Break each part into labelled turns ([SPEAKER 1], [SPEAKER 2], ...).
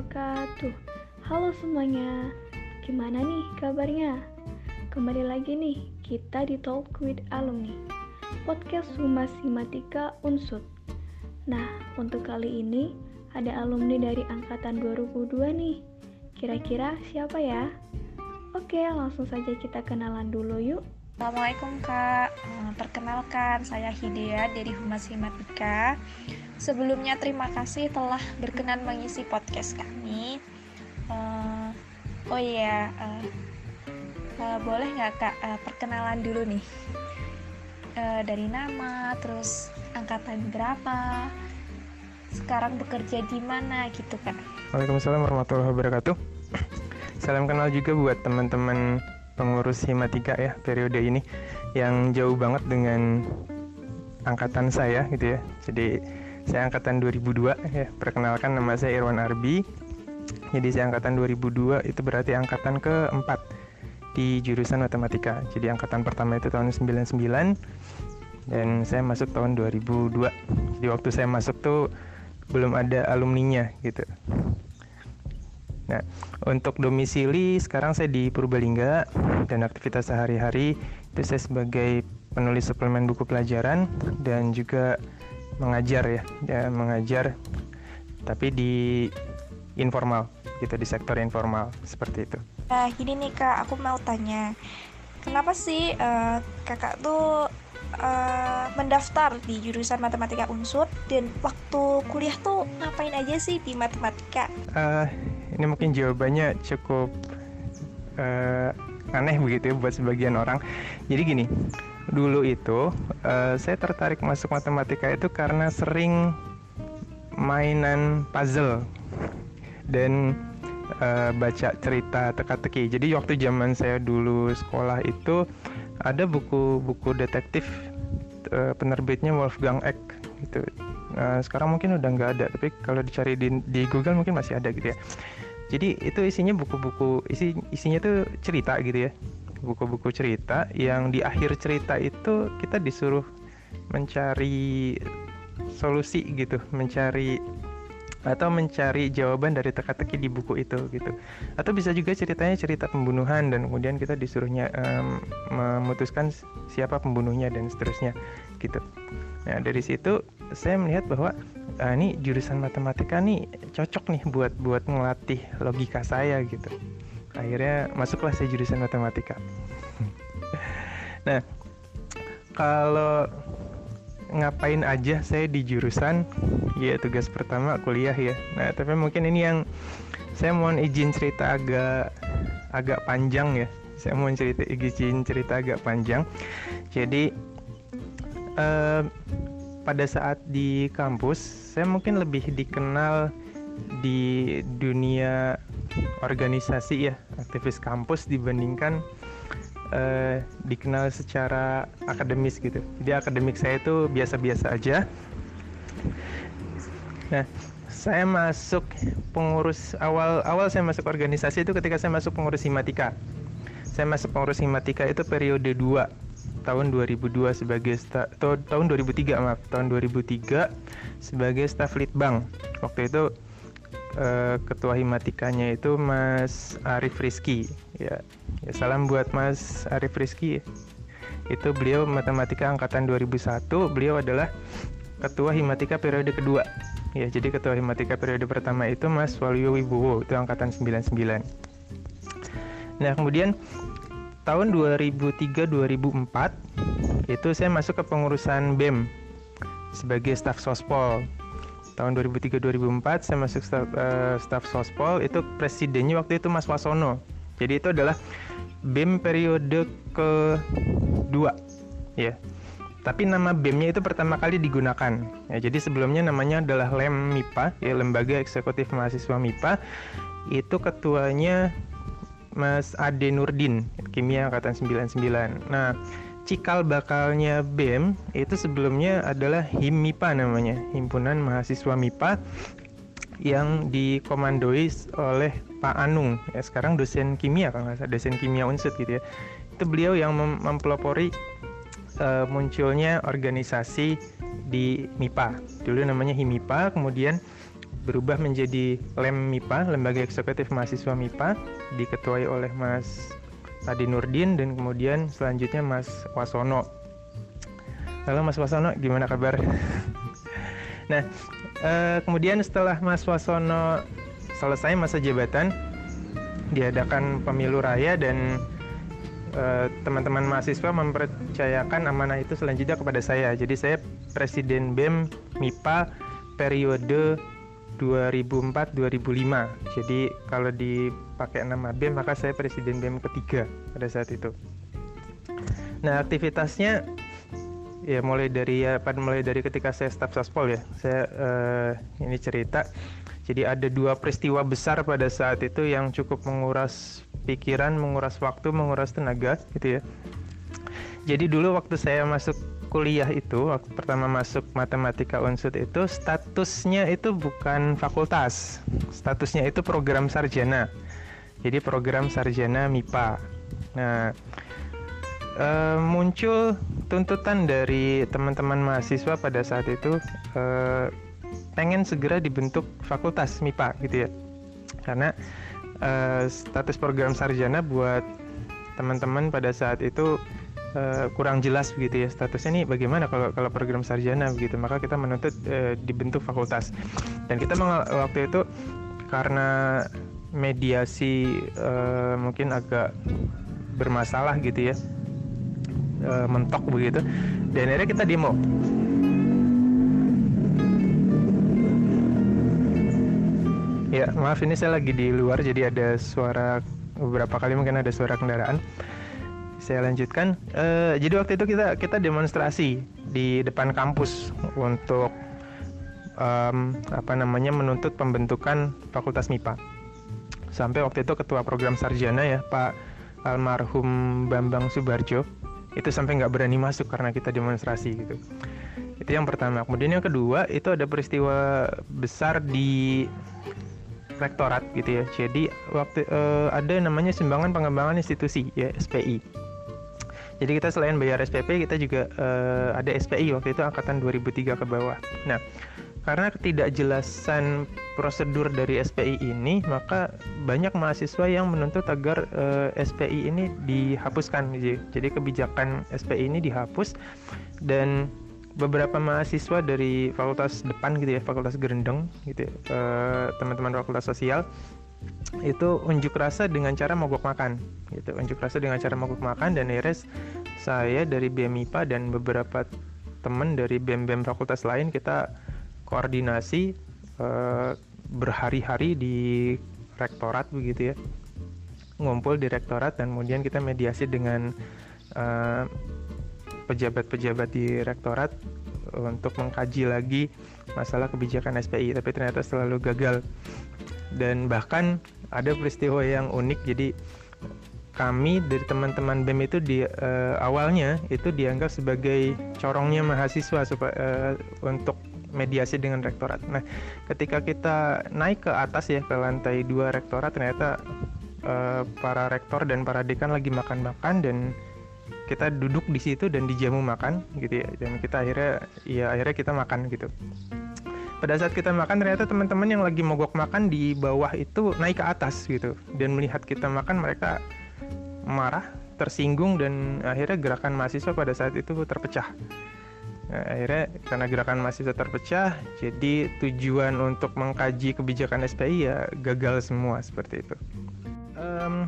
[SPEAKER 1] wabarakatuh Halo semuanya, gimana nih kabarnya? Kembali lagi nih, kita di Talk with Alumni Podcast Humas Himatika Unsut Nah, untuk kali ini ada alumni dari Angkatan 2002 nih Kira-kira siapa ya? Oke, langsung saja kita kenalan dulu yuk
[SPEAKER 2] Assalamualaikum Kak, eh, perkenalkan saya Hidea dari Humas Himatika Sebelumnya terima kasih telah berkenan mengisi podcast kami. Uh, Oh iya, uh, uh, boleh nggak Kak uh, perkenalan dulu nih? Uh, Dari nama, terus angkatan berapa? Sekarang bekerja di mana gitu Kak?
[SPEAKER 3] Waalaikumsalam warahmatullahi wabarakatuh. Salam kenal juga buat teman-teman pengurus Himatika ya periode ini yang jauh banget dengan angkatan saya gitu ya. Jadi saya angkatan 2002 ya. Perkenalkan nama saya Irwan Arbi. Jadi saya angkatan 2002 itu berarti angkatan keempat di jurusan matematika. Jadi angkatan pertama itu tahun 99 dan saya masuk tahun 2002. Jadi waktu saya masuk tuh belum ada alumninya gitu. Nah, untuk domisili sekarang saya di Purbalingga dan aktivitas sehari-hari itu saya sebagai penulis suplemen buku pelajaran dan juga mengajar ya, ya mengajar tapi di informal gitu di sektor informal seperti itu.
[SPEAKER 2] Nah, gini nih Kak, aku mau tanya. Kenapa sih uh, Kakak tuh uh, mendaftar di jurusan matematika unsur dan waktu kuliah tuh ngapain aja sih di matematika?
[SPEAKER 3] Uh, ini mungkin jawabannya cukup uh, aneh begitu ya buat sebagian orang. Jadi gini, dulu itu uh, saya tertarik masuk matematika itu karena sering mainan puzzle dan uh, baca cerita teka-teki. Jadi waktu zaman saya dulu sekolah itu ada buku-buku detektif uh, penerbitnya Wolfgang Eck gitu. Nah, sekarang mungkin udah nggak ada, tapi kalau dicari di, di Google mungkin masih ada gitu ya. Jadi itu isinya buku-buku isi isinya tuh cerita gitu ya. Buku-buku cerita yang di akhir cerita itu kita disuruh mencari solusi gitu, mencari atau mencari jawaban dari teka-teki di buku itu gitu atau bisa juga ceritanya cerita pembunuhan dan kemudian kita disuruhnya um, memutuskan siapa pembunuhnya dan seterusnya gitu. Nah dari situ saya melihat bahwa ah, ini jurusan matematika nih cocok nih buat buat ngelatih logika saya gitu. Akhirnya masuklah saya jurusan matematika. Nah kalau ngapain aja saya di jurusan? Ya tugas pertama kuliah ya. Nah tapi mungkin ini yang saya mohon izin cerita agak agak panjang ya. Saya mohon cerita izin cerita agak panjang. Jadi eh, pada saat di kampus saya mungkin lebih dikenal di dunia organisasi ya aktivis kampus dibandingkan uh, dikenal secara akademis gitu. Jadi akademik saya itu biasa-biasa aja. Nah, saya masuk pengurus awal awal saya masuk organisasi itu ketika saya masuk pengurus himatika. Saya masuk pengurus himatika itu periode 2 tahun 2002 sebagai sta, tahun 2003 maaf tahun 2003 sebagai staf litbang waktu itu uh, ketua himatikanya itu Mas Arif Rizky ya. Ya salam buat Mas Arif Rizky. Itu beliau matematika angkatan 2001 beliau adalah ketua himatika periode kedua. Ya jadi ketua himatika periode pertama itu Mas Waluyo Wibowo itu angkatan 99 nah kemudian tahun 2003-2004 itu saya masuk ke pengurusan BEM sebagai staf sospol. Tahun 2003-2004 saya masuk staf, uh, staf sospol itu presidennya waktu itu Mas Wasono. Jadi itu adalah BEM periode kedua ya. Tapi nama BEM-nya itu pertama kali digunakan. Ya jadi sebelumnya namanya adalah LEM MIPA ya Lembaga Eksekutif Mahasiswa MIPA itu ketuanya Mas Ade Nurdin, kimia angkatan 99. Nah, cikal bakalnya BEM itu sebelumnya adalah HIMMIPA namanya, Himpunan Mahasiswa MIPA yang dikomandoi oleh Pak Anung, ya sekarang dosen kimia kan dosen kimia Unsud gitu ya. Itu beliau yang mem mempelopori uh, munculnya organisasi di MIPA. Dulu namanya HIMIPA, kemudian berubah menjadi LEM MIPA, Lembaga Eksekutif Mahasiswa MIPA, diketuai oleh Mas Adi Nurdin dan kemudian selanjutnya Mas Wasono. Halo Mas Wasono, gimana kabar? nah, eh, kemudian setelah Mas Wasono selesai masa jabatan, diadakan pemilu raya dan eh, teman-teman mahasiswa mempercayakan amanah itu selanjutnya kepada saya. Jadi saya Presiden BEM MIPA periode 2004-2005. Jadi kalau dipakai nama BEM maka saya Presiden BEM ketiga pada saat itu. Nah aktivitasnya ya mulai dari ya pada mulai dari ketika saya staf saspol ya. Saya uh, ini cerita. Jadi ada dua peristiwa besar pada saat itu yang cukup menguras pikiran, menguras waktu, menguras tenaga gitu ya. Jadi dulu waktu saya masuk kuliah itu, waktu pertama masuk matematika unsur itu statusnya itu bukan fakultas. Statusnya itu program sarjana. Jadi program sarjana MIPA. Nah, e, muncul tuntutan dari teman-teman mahasiswa pada saat itu e, pengen segera dibentuk fakultas MIPA gitu ya karena uh, status program sarjana buat teman-teman pada saat itu uh, kurang jelas begitu ya statusnya. Nih bagaimana kalau kalau program sarjana begitu? Maka kita menuntut uh, dibentuk fakultas. Dan kita waktu itu karena mediasi uh, mungkin agak bermasalah gitu ya uh, mentok begitu. Dan akhirnya kita demo. Ya, maaf ini saya lagi di luar jadi ada suara beberapa kali mungkin ada suara kendaraan. Saya lanjutkan. Uh, jadi waktu itu kita kita demonstrasi di depan kampus untuk um, apa namanya menuntut pembentukan Fakultas MIPA. Sampai waktu itu ketua program sarjana ya Pak almarhum Bambang Subarjo itu sampai nggak berani masuk karena kita demonstrasi gitu. Itu yang pertama. Kemudian yang kedua itu ada peristiwa besar di rektorat gitu ya. Jadi waktu uh, ada namanya sumbangan pengembangan institusi ya SPI. Jadi kita selain bayar SPP kita juga uh, ada SPI waktu itu angkatan 2003 ke bawah. Nah, karena ketidakjelasan prosedur dari SPI ini, maka banyak mahasiswa yang menuntut agar uh, eh, SPI ini dihapuskan. Gitu. Jadi kebijakan SPI ini dihapus dan beberapa mahasiswa dari fakultas depan gitu ya fakultas gerendeng gitu ya, eh, teman-teman fakultas sosial itu unjuk rasa dengan cara mogok makan gitu. Unjuk rasa dengan cara mogok makan dan akhirnya saya dari BMIPA dan beberapa teman dari BEM-BEM fakultas lain kita koordinasi uh, berhari-hari di rektorat begitu ya. Ngumpul di rektorat dan kemudian kita mediasi dengan uh, pejabat-pejabat di rektorat untuk mengkaji lagi masalah kebijakan SPI tapi ternyata selalu gagal dan bahkan ada peristiwa yang unik. Jadi kami dari teman-teman BEM itu di uh, awalnya itu dianggap sebagai corongnya mahasiswa supaya uh, untuk mediasi dengan rektorat. Nah, ketika kita naik ke atas ya ke lantai dua rektorat ternyata uh, para rektor dan para dekan lagi makan-makan dan kita duduk di situ dan dijamu makan gitu ya. Dan kita akhirnya ya akhirnya kita makan gitu pada saat kita makan ternyata teman-teman yang lagi mogok makan di bawah itu naik ke atas gitu. Dan melihat kita makan mereka marah tersinggung dan akhirnya gerakan mahasiswa pada saat itu terpecah. Nah, akhirnya karena gerakan mahasiswa terpecah jadi tujuan untuk mengkaji kebijakan SPI ya gagal semua seperti itu. Um,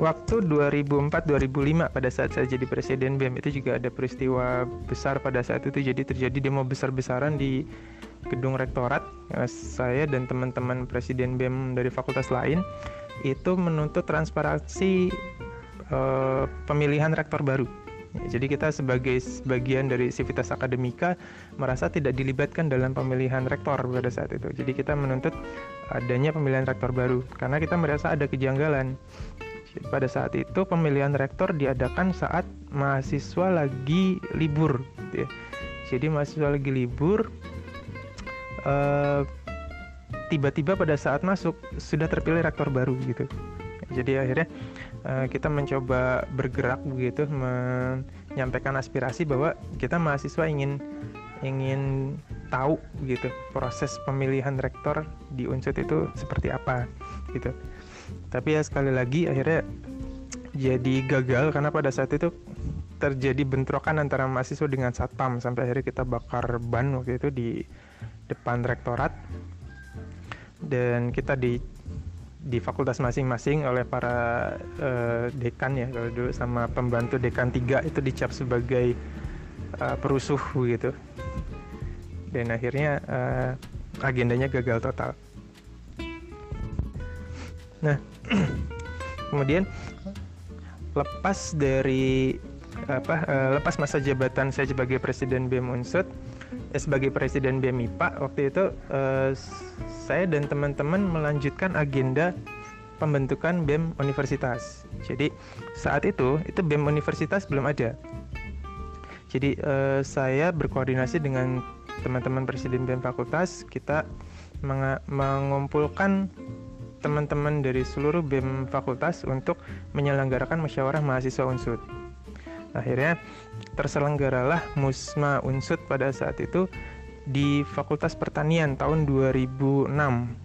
[SPEAKER 3] waktu 2004-2005 pada saat saya jadi presiden BEM itu juga ada peristiwa besar pada saat itu. Jadi terjadi demo besar-besaran di gedung rektorat saya dan teman-teman presiden BEM dari fakultas lain itu menuntut transparansi uh, pemilihan rektor baru jadi kita sebagai bagian dari sivitas akademika merasa tidak dilibatkan dalam pemilihan rektor pada saat itu. Jadi kita menuntut adanya pemilihan rektor baru karena kita merasa ada kejanggalan pada saat itu pemilihan rektor diadakan saat mahasiswa lagi libur gitu ya. jadi mahasiswa lagi libur eh, tiba-tiba pada saat masuk sudah terpilih rektor baru gitu. Jadi akhirnya uh, kita mencoba bergerak begitu menyampaikan aspirasi bahwa kita mahasiswa ingin ingin tahu gitu proses pemilihan rektor di Unsut itu seperti apa gitu. Tapi ya sekali lagi akhirnya jadi gagal karena pada saat itu terjadi bentrokan antara mahasiswa dengan satpam sampai akhirnya kita bakar ban waktu itu di depan rektorat. Dan kita di di fakultas masing-masing oleh para uh, dekan ya. Kalau dulu sama pembantu dekan tiga itu dicap sebagai uh, perusuh gitu. Dan akhirnya uh, agendanya gagal total. Nah, kemudian lepas dari apa uh, lepas masa jabatan saya sebagai presiden BEM Unsut eh, sebagai presiden BEM IPA waktu itu uh, saya dan teman-teman melanjutkan agenda pembentukan BEM universitas. Jadi saat itu itu BEM universitas belum ada. Jadi uh, saya berkoordinasi dengan teman-teman presiden BEM fakultas kita mengumpulkan teman-teman dari seluruh BEM fakultas untuk menyelenggarakan musyawarah mahasiswa Unsut akhirnya terselenggaralah musma unsut pada saat itu di Fakultas Pertanian tahun 2006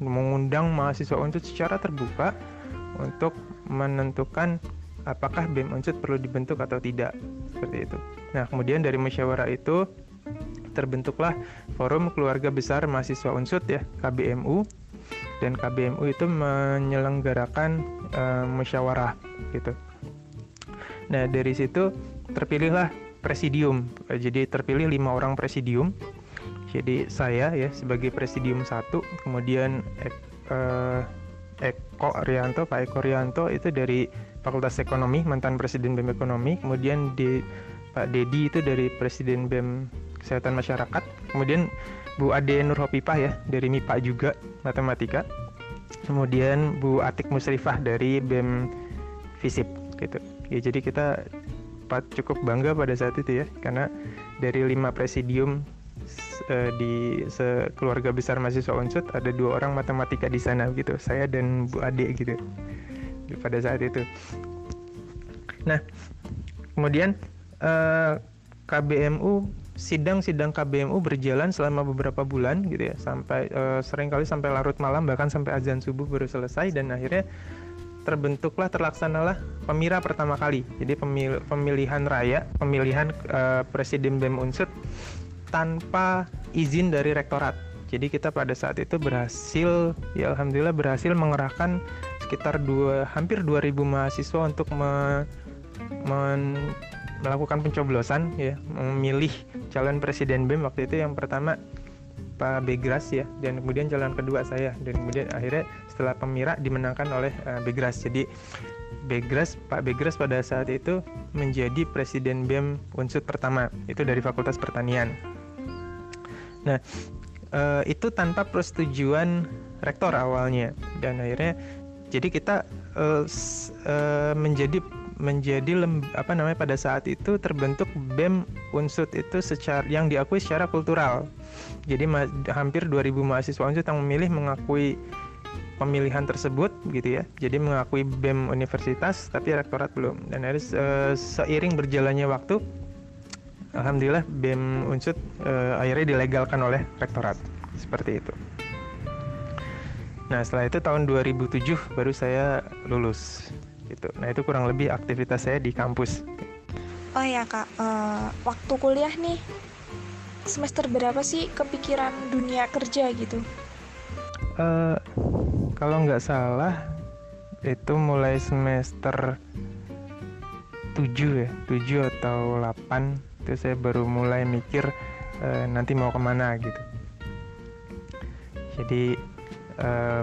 [SPEAKER 3] mengundang mahasiswa unsut secara terbuka untuk menentukan apakah BEM unsut perlu dibentuk atau tidak seperti itu. Nah kemudian dari musyawarah itu terbentuklah Forum Keluarga Besar Mahasiswa Unsut ya KBMU dan KBMU itu menyelenggarakan uh, musyawarah gitu. Nah dari situ terpilihlah presidium. Jadi terpilih lima orang presidium. Jadi saya ya sebagai presidium satu, kemudian eh, Eko Rianto, Pak Eko Rianto itu dari Fakultas Ekonomi, mantan Presiden BEM Ekonomi, kemudian di Pak Dedi itu dari Presiden BEM Kesehatan Masyarakat, kemudian Bu Ade Nurhopipah ya dari MIPA juga Matematika, kemudian Bu Atik Musrifah dari BEM Fisip gitu. Ya, jadi kita cukup bangga pada saat itu ya. Karena dari lima presidium uh, di sekeluarga besar mahasiswa unsut ada dua orang matematika di sana gitu. Saya dan Bu Ade gitu pada saat itu. Nah kemudian uh, eh, KBMU sidang-sidang KBMU berjalan selama beberapa bulan gitu ya. Sampai uh, sering kali sampai larut malam bahkan sampai azan subuh baru selesai dan akhirnya terbentuklah terlaksanalah pemira pertama kali. Jadi pemil pemilihan raya, pemilihan uh, presiden BEM Unsut tanpa izin dari rektorat. Jadi kita pada saat itu berhasil, ya alhamdulillah berhasil mengerahkan sekitar dua hampir 2000 mahasiswa untuk me, men, melakukan pencoblosan ya, memilih calon presiden BEM waktu itu yang pertama Pak Begras ya. Dan kemudian jalan kedua saya. Dan kemudian akhirnya setelah pemira dimenangkan oleh uh, Begras jadi Begras Pak Begras pada saat itu menjadi presiden BEM Unsut pertama. Itu dari Fakultas Pertanian. Nah uh, itu tanpa persetujuan rektor awalnya. Dan akhirnya jadi kita uh, menjadi menjadi lem, apa namanya pada saat itu terbentuk BEM Unsut itu secara yang diakui secara kultural. Jadi ma, hampir 2000 mahasiswa Unsut yang memilih mengakui pemilihan tersebut gitu ya. Jadi mengakui BEM universitas tapi rektorat belum. Dan harus uh, seiring berjalannya waktu alhamdulillah BEM Unsut uh, akhirnya dilegalkan oleh rektorat. Seperti itu. Nah, setelah itu tahun 2007 baru saya lulus gitu. Nah itu kurang lebih aktivitas saya di kampus.
[SPEAKER 2] Oh ya kak, uh, waktu kuliah nih semester berapa sih kepikiran dunia kerja gitu?
[SPEAKER 3] Uh, kalau nggak salah itu mulai semester 7 ya, 7 atau 8 itu saya baru mulai mikir uh, nanti mau ke mana gitu. Jadi uh,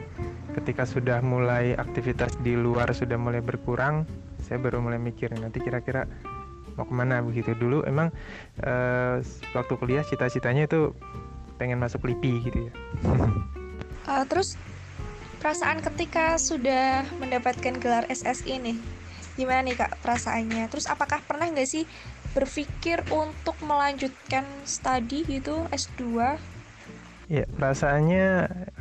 [SPEAKER 3] ketika sudah mulai aktivitas di luar sudah mulai berkurang saya baru mulai mikir nanti kira-kira mau ke mana begitu. Dulu emang uh, waktu kuliah cita-citanya itu pengen masuk LIPI gitu ya.
[SPEAKER 2] Uh, terus perasaan ketika sudah mendapatkan gelar SSI nih gimana nih kak perasaannya? Terus apakah pernah nggak sih berpikir untuk melanjutkan studi gitu S2
[SPEAKER 3] Ya, perasaannya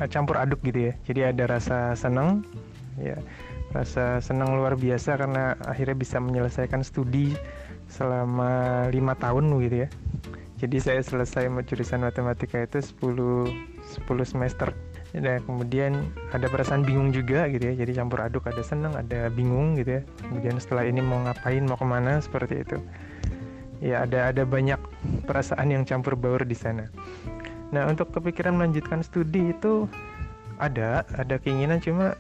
[SPEAKER 3] eh, campur aduk gitu ya. Jadi ada rasa senang, ya, rasa senang luar biasa karena akhirnya bisa menyelesaikan studi selama lima tahun gitu ya. jadi saya selesai jurusan matematika itu 10 10 semester. Dan kemudian ada perasaan bingung juga gitu ya. Jadi campur aduk ada senang ada bingung gitu ya. Kemudian setelah ini mau ngapain mau ke mana seperti itu. Ya ada ada banyak perasaan yang campur baur di sana nah untuk kepikiran melanjutkan studi itu ada ada keinginan cuma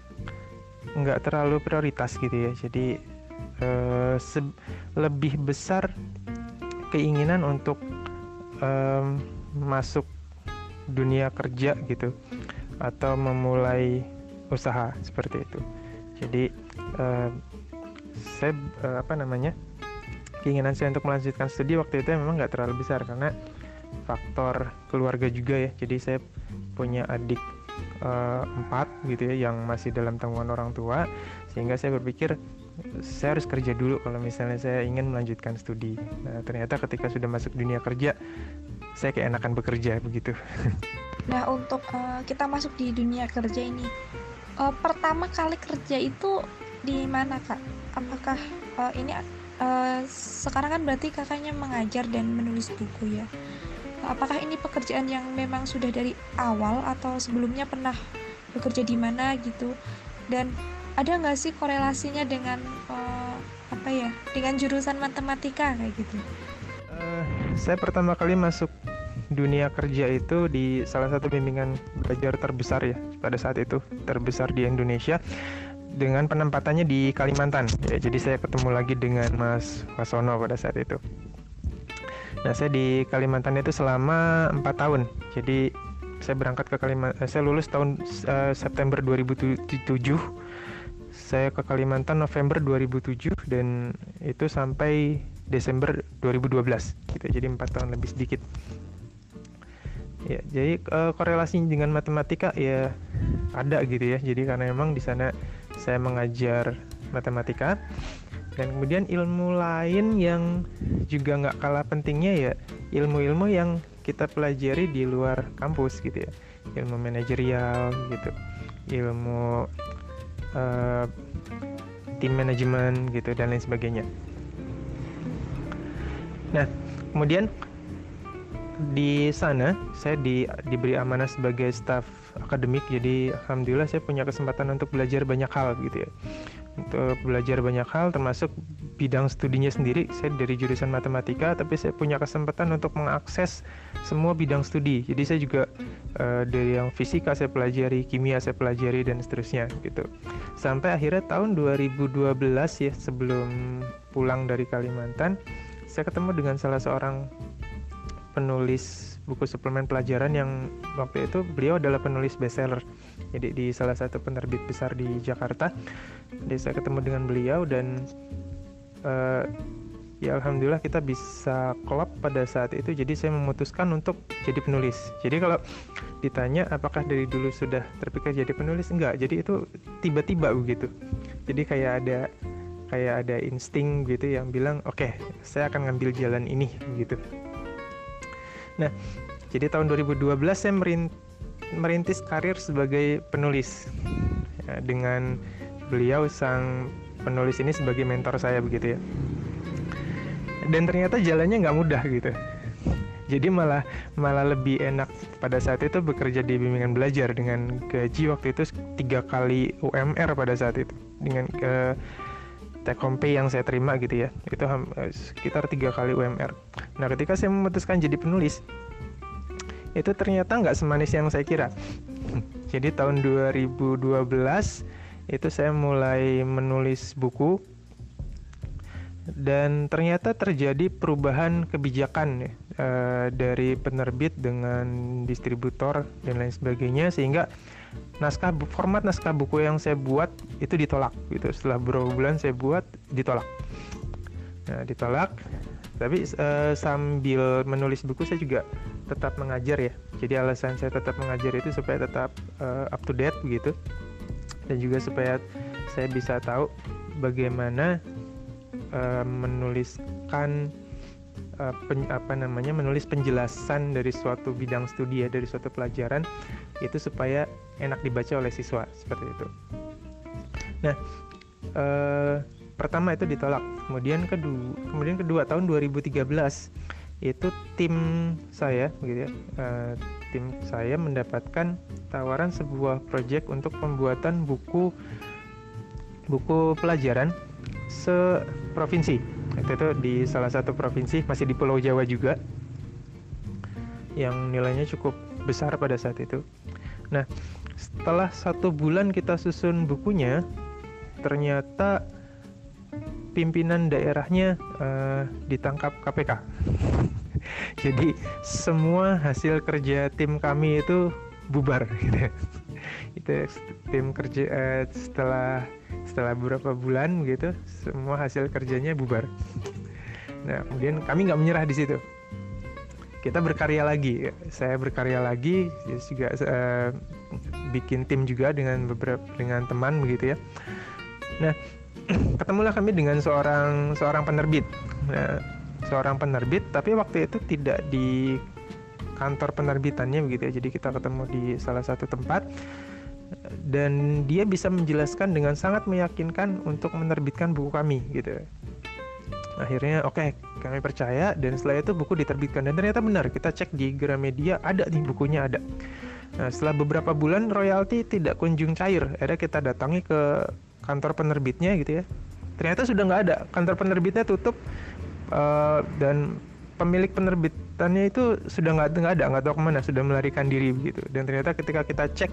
[SPEAKER 3] nggak terlalu prioritas gitu ya. Jadi eh, lebih besar keinginan untuk masuk dunia kerja gitu atau memulai usaha seperti itu. Jadi uh, saya uh, apa namanya keinginan saya untuk melanjutkan studi waktu itu memang nggak terlalu besar karena faktor keluarga juga ya jadi saya punya adik uh, empat gitu ya yang masih dalam tanggungan orang tua sehingga saya berpikir saya harus kerja dulu kalau misalnya saya ingin melanjutkan studi. Nah, ternyata ketika sudah masuk dunia kerja, saya kayak enakan bekerja begitu.
[SPEAKER 2] Nah, untuk uh, kita masuk di dunia kerja ini, uh, pertama kali kerja itu di mana kak? Apakah uh, ini uh, sekarang kan berarti kakaknya mengajar dan menulis buku ya? Apakah ini pekerjaan yang memang sudah dari awal atau sebelumnya pernah bekerja di mana gitu? Dan ada nggak sih korelasinya dengan uh, apa ya dengan jurusan matematika kayak gitu?
[SPEAKER 3] Uh, saya pertama kali masuk dunia kerja itu di salah satu bimbingan belajar terbesar ya pada saat itu terbesar di Indonesia dengan penempatannya di Kalimantan. Ya jadi saya ketemu lagi dengan Mas Wasono pada saat itu nah saya di Kalimantan itu selama empat tahun. Jadi saya berangkat ke Kalimantan eh, saya lulus tahun uh, September 2007 saya ke Kalimantan November 2007 dan itu sampai Desember 2012 gitu jadi empat tahun lebih sedikit. Ya jadi uh, korelasinya dengan matematika ya ada gitu ya. Jadi karena memang di sana saya mengajar matematika dan kemudian ilmu lain yang juga nggak kalah pentingnya ya ilmu-ilmu yang kita pelajari di luar kampus gitu ya. Ilmu manajerial gitu ilmu uh, tim manajemen gitu dan lain sebagainya. Nah, kemudian di sana saya di, diberi amanah sebagai staff akademik. Jadi alhamdulillah saya punya kesempatan untuk belajar banyak hal gitu ya belajar banyak hal termasuk bidang studinya sendiri. Saya dari jurusan matematika tapi saya punya kesempatan untuk mengakses semua bidang studi. Jadi saya juga uh, dari yang fisika saya pelajari kimia saya pelajari dan seterusnya gitu. Sampai akhirnya tahun 2012 ya sebelum pulang dari Kalimantan saya ketemu dengan salah seorang penulis buku suplemen pelajaran yang waktu itu beliau adalah penulis bestseller. Jadi di salah satu penerbit besar di Jakarta. Jadi saya ketemu dengan beliau dan uh, ya alhamdulillah kita bisa klop pada saat itu. Jadi saya memutuskan untuk jadi penulis. Jadi kalau ditanya apakah dari dulu sudah terpikir jadi penulis? Enggak. Jadi itu tiba-tiba begitu. Jadi kayak ada kayak ada insting gitu yang bilang oke okay, saya akan ngambil jalan ini gitu Nah, jadi tahun 2012 saya merintis karir sebagai penulis ya, dengan beliau sang penulis ini sebagai mentor saya begitu ya. Dan ternyata jalannya nggak mudah gitu. Jadi malah malah lebih enak pada saat itu bekerja di bimbingan belajar dengan gaji waktu itu tiga kali UMR pada saat itu dengan ke take home yang saya terima gitu ya. Itu eh, sekitar tiga kali UMR nah ketika saya memutuskan jadi penulis itu ternyata nggak semanis yang saya kira. Jadi tahun 2012 itu saya mulai menulis buku dan ternyata terjadi perubahan kebijakan ya, e, dari penerbit dengan distributor dan lain sebagainya sehingga naskah format naskah buku yang saya buat itu ditolak gitu. Setelah beberapa bulan saya buat ditolak. Nah ditolak. Tapi e, sambil menulis buku saya juga tetap mengajar ya. Jadi alasan saya tetap mengajar itu supaya tetap e, up to date gitu. Dan juga supaya saya bisa tahu bagaimana uh, menuliskan uh, pen, apa namanya menulis penjelasan dari suatu bidang studi ya dari suatu pelajaran itu supaya enak dibaca oleh siswa seperti itu. Nah, uh, pertama itu ditolak. Kemudian kedua, kemudian kedua tahun 2013 itu tim saya gitu ya uh, tim saya mendapatkan tawaran sebuah proyek untuk pembuatan buku buku pelajaran seprovinsi itu itu di salah satu provinsi masih di Pulau Jawa juga yang nilainya cukup besar pada saat itu nah setelah satu bulan kita susun bukunya ternyata pimpinan daerahnya uh, ditangkap KPK. Jadi semua hasil kerja tim kami itu bubar gitu. itu tim kerja uh, setelah setelah beberapa bulan gitu semua hasil kerjanya bubar. Nah kemudian kami nggak menyerah di situ. Kita berkarya lagi. Saya berkarya lagi juga uh, bikin tim juga dengan beberapa dengan teman begitu ya. Nah ketemulah kami dengan seorang seorang penerbit. Nah, seorang penerbit tapi waktu itu tidak di kantor penerbitannya begitu ya. Jadi kita ketemu di salah satu tempat. Dan dia bisa menjelaskan dengan sangat meyakinkan untuk menerbitkan buku kami gitu. Akhirnya oke okay, kami percaya dan setelah itu buku diterbitkan. Dan ternyata benar kita cek di Gramedia ada nih bukunya ada nah setelah beberapa bulan royalti tidak kunjung cair. Akhirnya kita datangi ke kantor penerbitnya gitu ya. Ternyata sudah nggak ada. Kantor penerbitnya tutup uh, dan pemilik penerbitannya itu sudah nggak nggak ada nggak tahu ke mana sudah melarikan diri gitu dan ternyata ketika kita cek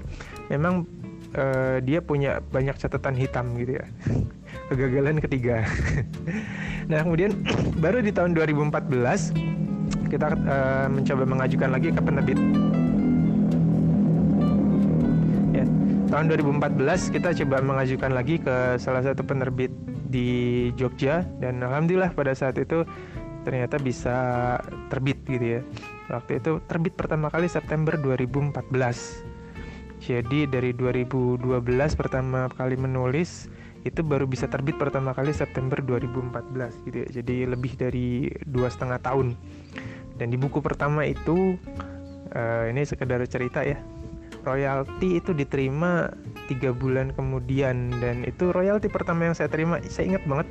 [SPEAKER 3] memang uh, dia punya banyak catatan hitam gitu ya. Kegagalan ketiga. Nah kemudian baru di tahun 2014 kita uh, mencoba mengajukan lagi ke penerbit tahun 2014 kita coba mengajukan lagi ke salah satu penerbit di Jogja dan alhamdulillah pada saat itu ternyata bisa terbit gitu ya. Waktu itu terbit pertama kali September 2014. Jadi dari 2012 pertama kali menulis itu baru bisa terbit pertama kali September 2014 gitu ya. Jadi lebih dari dua setengah tahun. Dan di buku pertama itu uh, ini sekedar cerita ya royalti itu diterima tiga bulan kemudian. Dan itu royalti pertama yang saya terima. Saya ingat banget.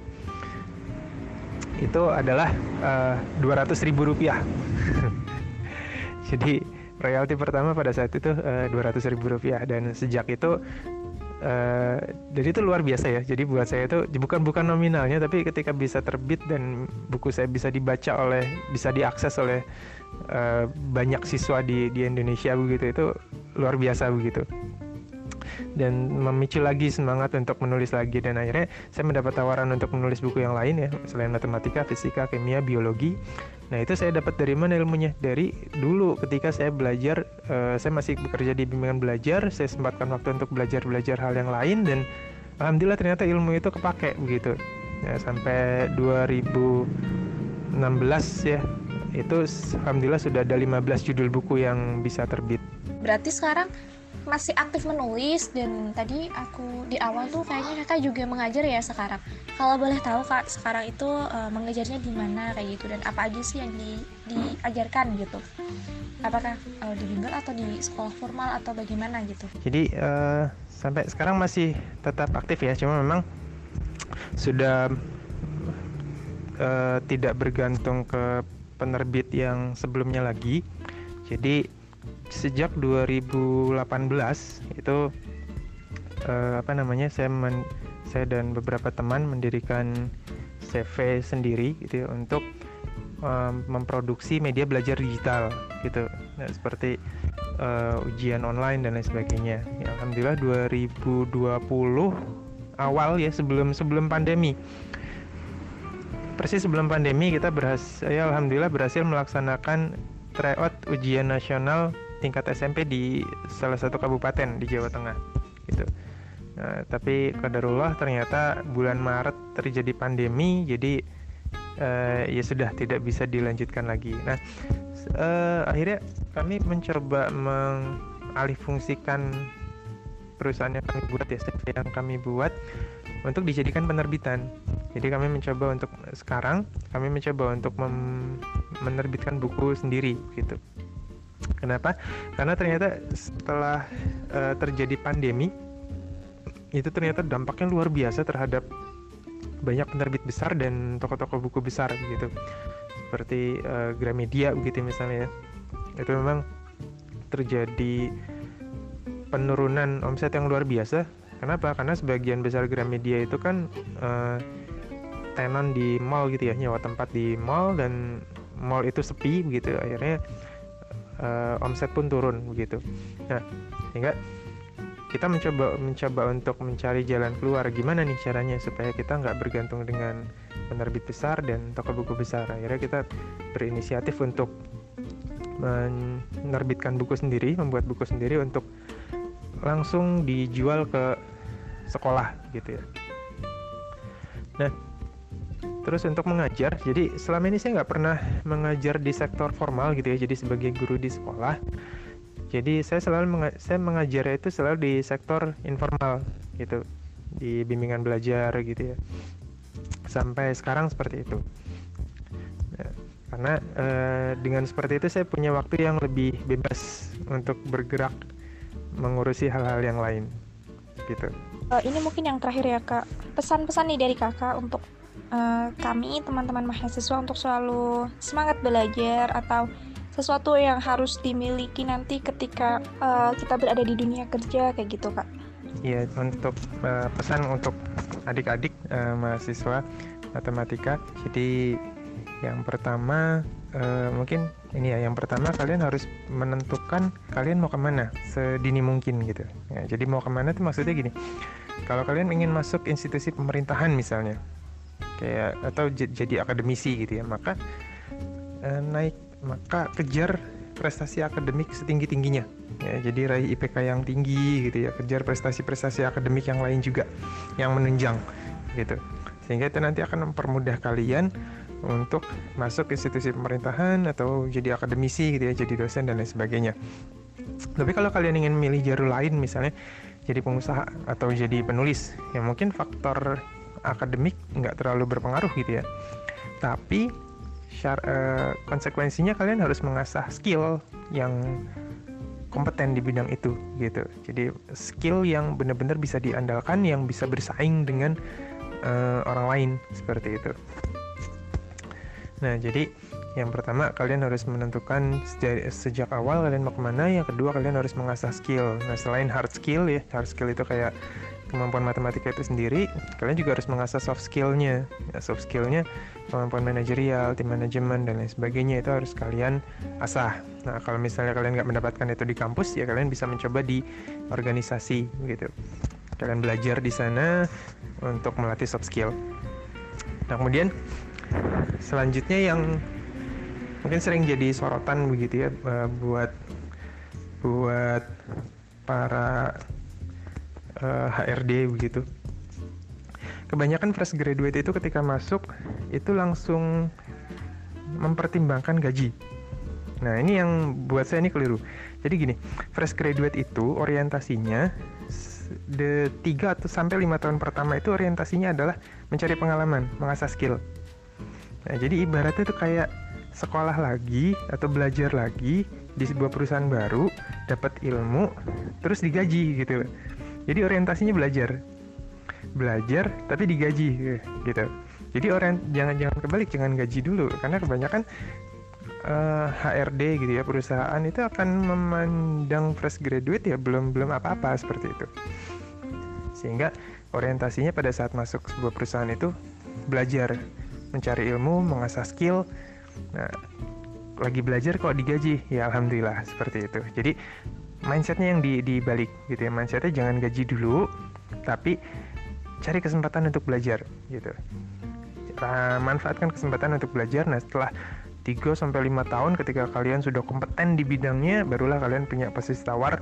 [SPEAKER 3] Itu adalah eh, dua ratus ribu rupiah. Jadi royalti pertama pada saat itu eh, dua ratus ribu rupiah. Dan sejak itu uh, jadi itu luar biasa ya. Jadi buat saya itu bukan bukan nominalnya tapi ketika bisa terbit dan buku saya bisa dibaca oleh bisa diakses oleh uh, banyak siswa di di Indonesia begitu itu luar biasa begitu dan memicu lagi semangat untuk menulis lagi dan akhirnya saya mendapat tawaran untuk menulis buku yang lain ya selain matematika, fisika, kimia, biologi. Nah itu saya dapat dari mana ilmunya? Dari dulu ketika saya belajar, uh, saya masih bekerja di bimbingan belajar, saya sempatkan waktu untuk belajar belajar hal yang lain dan alhamdulillah ternyata ilmu itu kepake begitu. Ya, sampai 2016 ya itu alhamdulillah sudah ada 15 judul buku yang bisa terbit.
[SPEAKER 2] Berarti sekarang masih aktif menulis dan tadi aku di awal tuh kayaknya kakak juga mengajar ya sekarang. Kalau boleh tahu kak sekarang itu uh, mengajarnya di mana kayak gitu? Dan apa aja sih yang di, diajarkan gitu? Apakah uh, di bimbel atau di sekolah formal atau bagaimana gitu?
[SPEAKER 3] Jadi uh, sampai sekarang masih tetap aktif ya. Cuma memang sudah uh, tidak bergantung ke penerbit yang sebelumnya lagi. Jadi sejak 2018 itu uh, apa namanya saya men, saya dan beberapa teman mendirikan CV sendiri gitu ya, untuk um, memproduksi media belajar digital gitu. Nah, seperti uh, ujian online dan lain sebagainya. Ya, alhamdulillah 2020 awal ya sebelum sebelum pandemi persis sebelum pandemi kita berhasil ya alhamdulillah berhasil melaksanakan tryout ujian nasional tingkat SMP di salah satu kabupaten di Jawa Tengah gitu. Nah, tapi kadarullah ternyata bulan Maret terjadi pandemi jadi uh, ya sudah tidak bisa dilanjutkan lagi. Nah, uh, akhirnya kami mencoba mengalihfungsikan perusahaan yang kami buat ya yang kami buat untuk dijadikan penerbitan. Jadi kami mencoba untuk sekarang kami mencoba untuk menerbitkan buku sendiri gitu. Kenapa? Karena ternyata setelah uh, terjadi pandemi itu ternyata dampaknya luar biasa terhadap banyak penerbit besar dan toko-toko buku besar gitu. seperti uh, Gramedia begitu misalnya ya. itu memang terjadi penurunan omset yang luar biasa kenapa? Karena sebagian besar Gramedia itu kan uh, tenan di mall gitu ya nyawa tempat di mall dan mall itu sepi begitu akhirnya uh, omset pun turun begitu. Nah sehingga kita mencoba mencoba untuk mencari jalan keluar. Gimana nih caranya supaya kita nggak bergantung dengan penerbit besar dan toko buku besar? Akhirnya kita berinisiatif untuk menerbitkan buku sendiri membuat buku sendiri untuk langsung dijual ke sekolah gitu ya. Nah terus untuk mengajar jadi selama ini saya nggak pernah mengajar di sektor formal gitu ya jadi sebagai guru di sekolah. Jadi saya selalu menga saya mengajar itu selalu di sektor informal gitu di bimbingan belajar gitu ya. Sampai sekarang seperti itu. Nah, karena eh, dengan seperti itu saya punya waktu yang lebih bebas untuk bergerak mengurusi hal-hal yang lain gitu.
[SPEAKER 2] Uh, ini mungkin yang terakhir ya kak. Pesan-pesan nih dari kakak untuk uh, kami teman-teman mahasiswa untuk selalu semangat belajar atau sesuatu yang harus dimiliki nanti ketika uh, kita berada di dunia kerja kayak gitu kak.
[SPEAKER 3] Iya untuk uh, pesan untuk adik-adik uh, mahasiswa matematika. Jadi yang pertama uh, mungkin ini ya yang pertama kalian harus menentukan kalian mau ke mana sedini mungkin gitu. Ya, jadi mau ke mana itu maksudnya gini. Kalau kalian ingin masuk institusi pemerintahan misalnya kayak atau jadi akademisi gitu ya maka uh, naik maka kejar prestasi akademik setinggi tingginya ya jadi raih IPK yang tinggi gitu ya kejar prestasi-prestasi akademik yang lain juga yang menunjang gitu. Sehingga itu nanti akan mempermudah kalian untuk masuk institusi pemerintahan atau jadi akademisi gitu ya jadi dosen dan lain sebagainya tapi kalau kalian ingin memilih jalur lain misalnya jadi pengusaha atau jadi penulis ya mungkin faktor akademik nggak terlalu berpengaruh gitu ya tapi syar, uh, konsekuensinya kalian harus mengasah skill yang kompeten di bidang itu gitu. Jadi skill yang benar-benar bisa diandalkan, yang bisa bersaing dengan uh, orang lain seperti itu. Nah jadi yang pertama kalian harus menentukan sejak, awal kalian mau ke mana. Yang kedua kalian harus mengasah skill. Nah selain hard skill ya, hard skill itu kayak kemampuan matematika itu sendiri, kalian juga harus mengasah soft skillnya. Ya, soft skillnya kemampuan manajerial, tim manajemen dan lain sebagainya itu harus kalian asah. Nah kalau misalnya kalian nggak mendapatkan itu di kampus, ya kalian bisa mencoba di organisasi gitu. Kalian belajar di sana untuk melatih soft skill. Nah kemudian selanjutnya yang mungkin sering jadi sorotan begitu ya eh, buat buat para uh, eh, HRD begitu. Kebanyakan fresh graduate itu ketika masuk itu langsung mempertimbangkan gaji. Nah ini yang buat saya ini keliru. Jadi gini, fresh graduate itu orientasinya the 3 atau sampai 5 tahun pertama itu orientasinya adalah mencari pengalaman, mengasah skill. Nah, jadi ibaratnya itu kayak sekolah lagi atau belajar lagi di sebuah perusahaan baru, dapat ilmu, terus digaji gitu jadi orientasinya belajar. Belajar tapi digaji gitu. Jadi orang jangan jangan kebalik jangan gaji dulu. Karena kebanyakan uh, eh, HRD gitu ya perusahaan itu akan memandang fresh graduate ya belum belum apa-apa seperti itu. Sehingga orientasinya pada saat masuk sebuah perusahaan itu belajar mencari ilmu mengasah skill. Nah lagi belajar kok digaji. Ya alhamdulillah seperti itu. Jadi mindsetnya yang di dibalik gitu ya. Mindsetnya jangan gaji dulu tapi cari kesempatan untuk belajar gitu. Manfaatkan kesempatan untuk belajar. Nah setelah 3 sampai 5 tahun ketika kalian sudah kompeten di bidangnya barulah kalian punya posisi tawar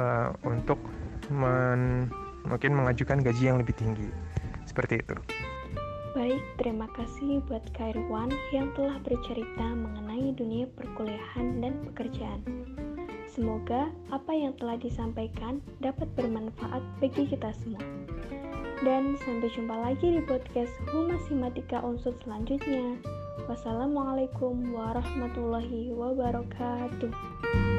[SPEAKER 3] uh, untuk men, mungkin mengajukan gaji yang lebih tinggi. Seperti itu
[SPEAKER 1] Baik, terima kasih buat Kairwan yang telah bercerita mengenai dunia perkuliahan dan pekerjaan. Semoga apa yang telah disampaikan dapat bermanfaat bagi kita semua. Dan sampai jumpa lagi di podcast Humas Simatika Unsur selanjutnya. Wassalamualaikum warahmatullahi wabarakatuh.